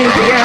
It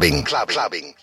Clubbing. Clubbing.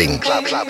Clubbing. Club, clubbing.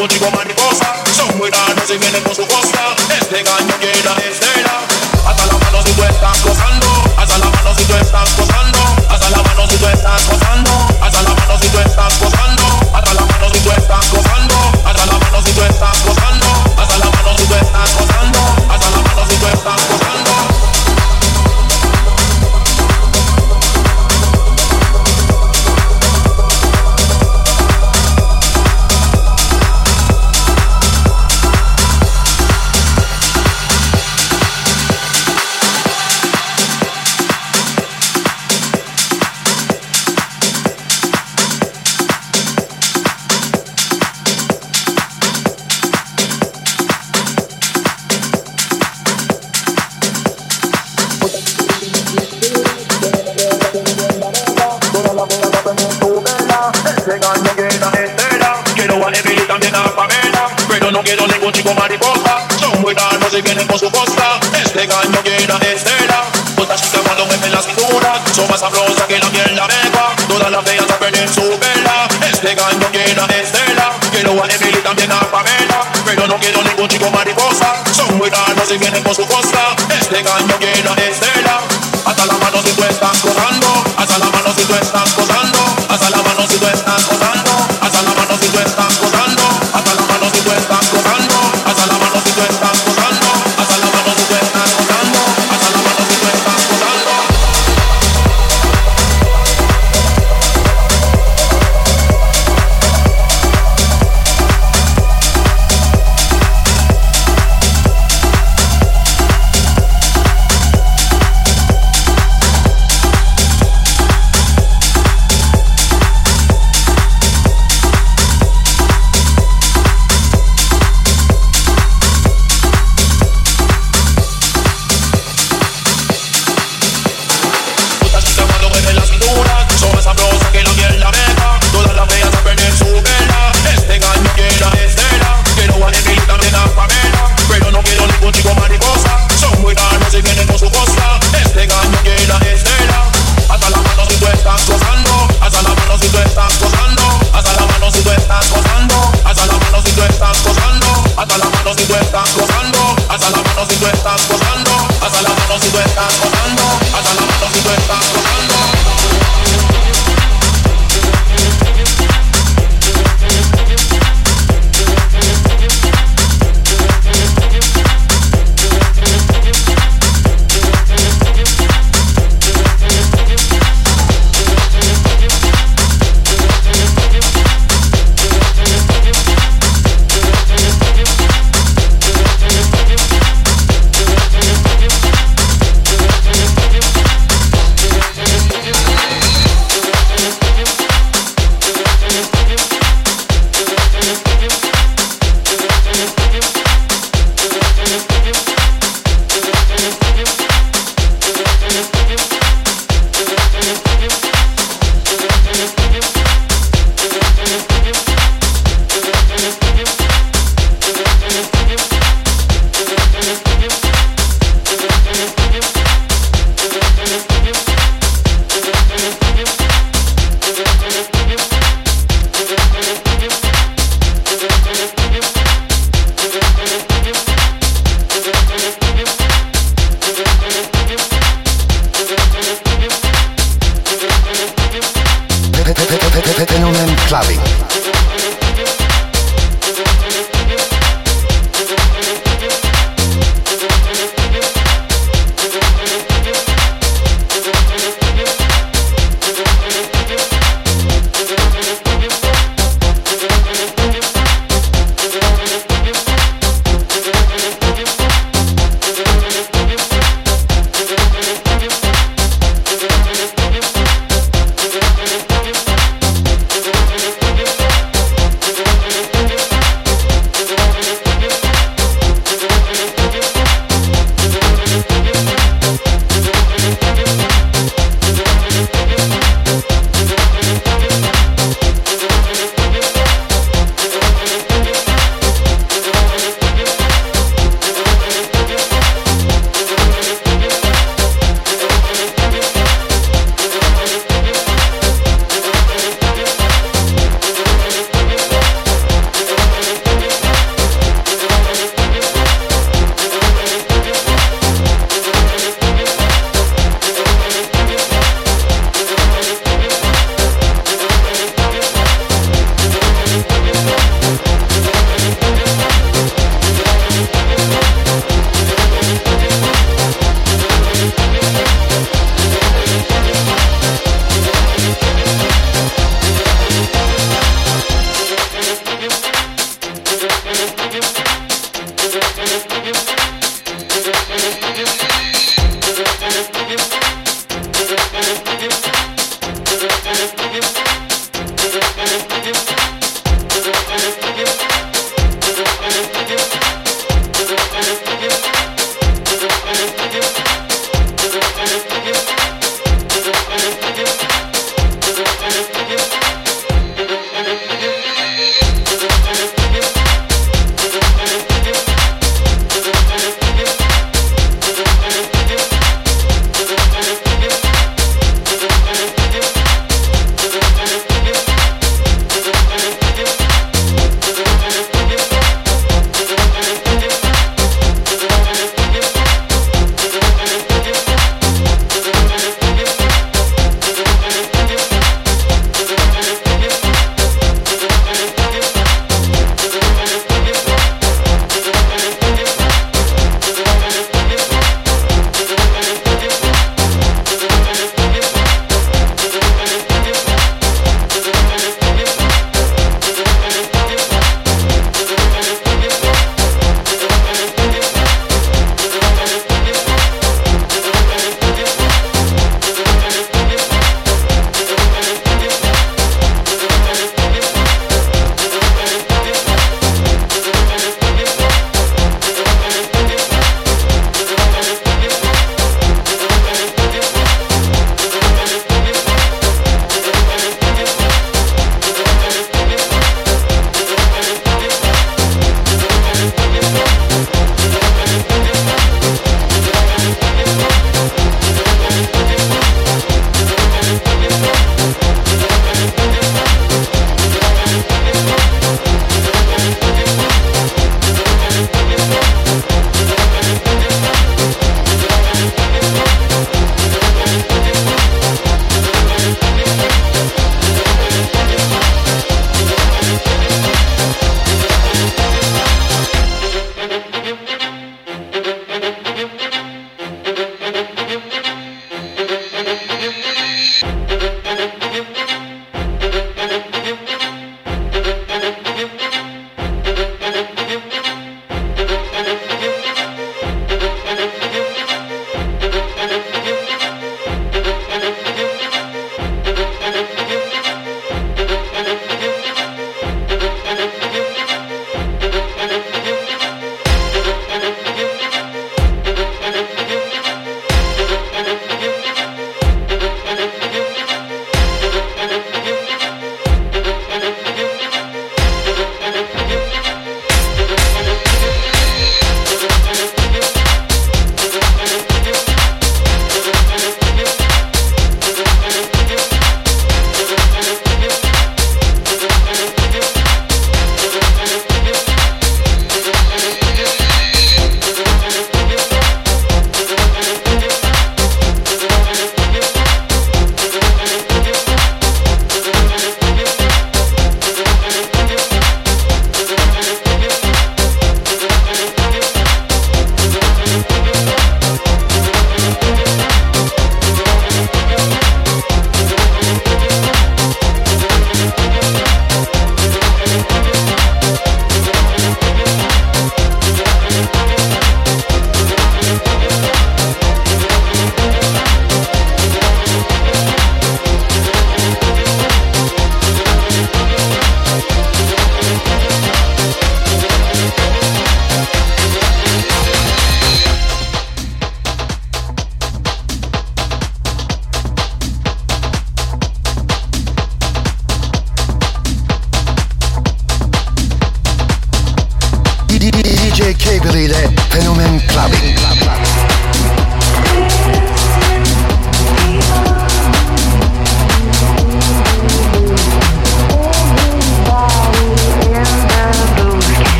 But you go man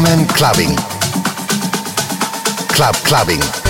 Fenomen Clubbing. Club Clubbing.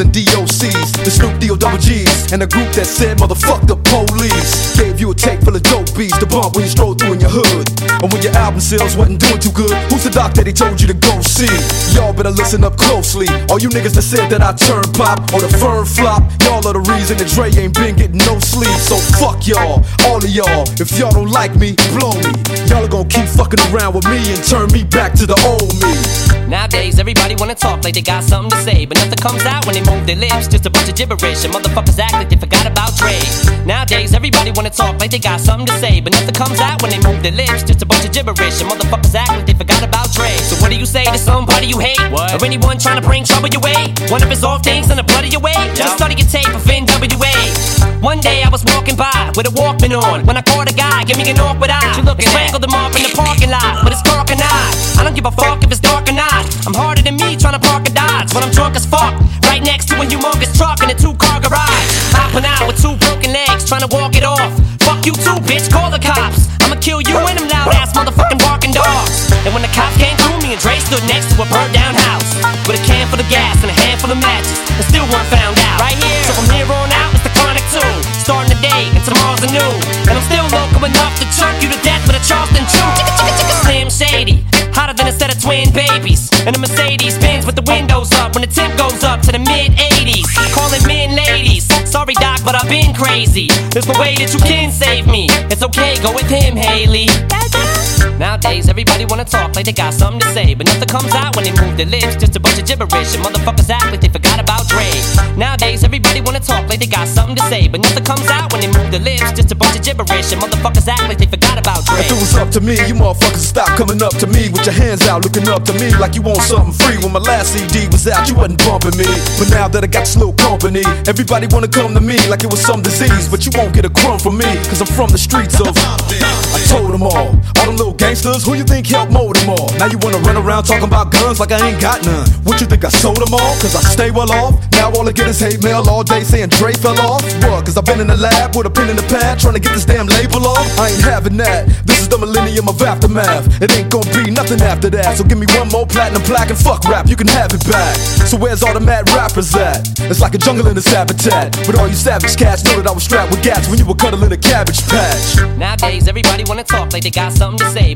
and DOCs. The Snoop D-O double G's. And a group that said, motherfuck the police. Gave you a tape full of dope beats to bump when you stroll through in your hood. And when your album sales wasn't doing too good, who's the doc that he told you to go see? Y'all better listen up closely. All you niggas that said that I turn pop or the firm flop, y'all are the reason that Dre ain't been getting no sleep. So fuck y'all, all of y'all. If y'all don't like me, blow me. Y'all are gonna keep fucking around with me and turn me back to the old me. Nowadays, everybody wanna talk like they got something to say, but nothing comes out when they move their lips. Just a bunch of gibberish, and motherfuckers act like they forgot about Dre. Nowadays, everybody wanna talk like they got something to say, but nothing comes out when they move their lips. Just a bunch of gibberish, and motherfuckers act like they forgot about Dre. So what do you say to somebody you hate, What? or anyone trying to bring trouble your way? One of his off things in the blood of your way. Just study your tape of NWA. One day I was walking by with a Walkman on when I caught a guy, give me an awkward eye. You look strangled him up in the parking lot, but it's dark and I. I don't give a fuck if it's dark or not. I'm harder than me trying to park a Dodge when I'm drunk as fuck. Right next to a humongous truck in a two car garage. Hopping out with two broken legs, trying to walk it off. Fuck you too, bitch, call the cops. I'ma kill you and them loud ass motherfucking barking dogs. And when the cops came through, me and Dre stood next to a burnt down house. With a can full of gas and a handful of matches. And still weren't found out. Right here. So from here on out, it's the chronic tune. Starting the day, and tomorrow's a new. And I'm still local enough to choke you to death with a Charleston chew. Slim Shady. Set of twin babies. And a Mercedes Benz with the windows up when the temp goes up to the mid 80s. Calling men ladies. Sorry, Doc, but I've been crazy. There's no way that you can save me. It's okay, go with him, Haley. Nowadays, everybody wanna talk like they got something to say, but nothing comes out when they move their lips. Just a bunch of gibberish, and motherfuckers act like they forgot about Dre. Nowadays, everybody wanna talk like they got something to say, but nothing comes out when they move their lips. Just a bunch of gibberish, and motherfuckers act like they forgot about Dre. If it was up to me, you motherfuckers stop coming up to me with your hands out, looking up to me like you want something free. When my last CD was out, you wasn't bumping me. But now that I got this little company, everybody wanna come to me like it was some disease. But you won't get a crumb from me, cause I'm from the streets of. I told them all, all them little gangsters, who you think helped mold them all? Now you wanna run around talking about guns like I ain't got none. What you think I sold them all? Cause I stay well off. Now all I get is hate mail all day saying Dre fell off. What? Cause I've been in the lab with a pen in the pad trying to get this damn label off. I ain't having that. This is the millennium of aftermath. It ain't gonna be nothing after that. So give me one more platinum plaque and fuck rap, you can have it back. So where's all the mad rappers at? It's like a jungle in its habitat. But all you savage cats know that I was strapped with gats when you were cuddling a cabbage patch. Nowadays, everybody wanna talk like they got something to say,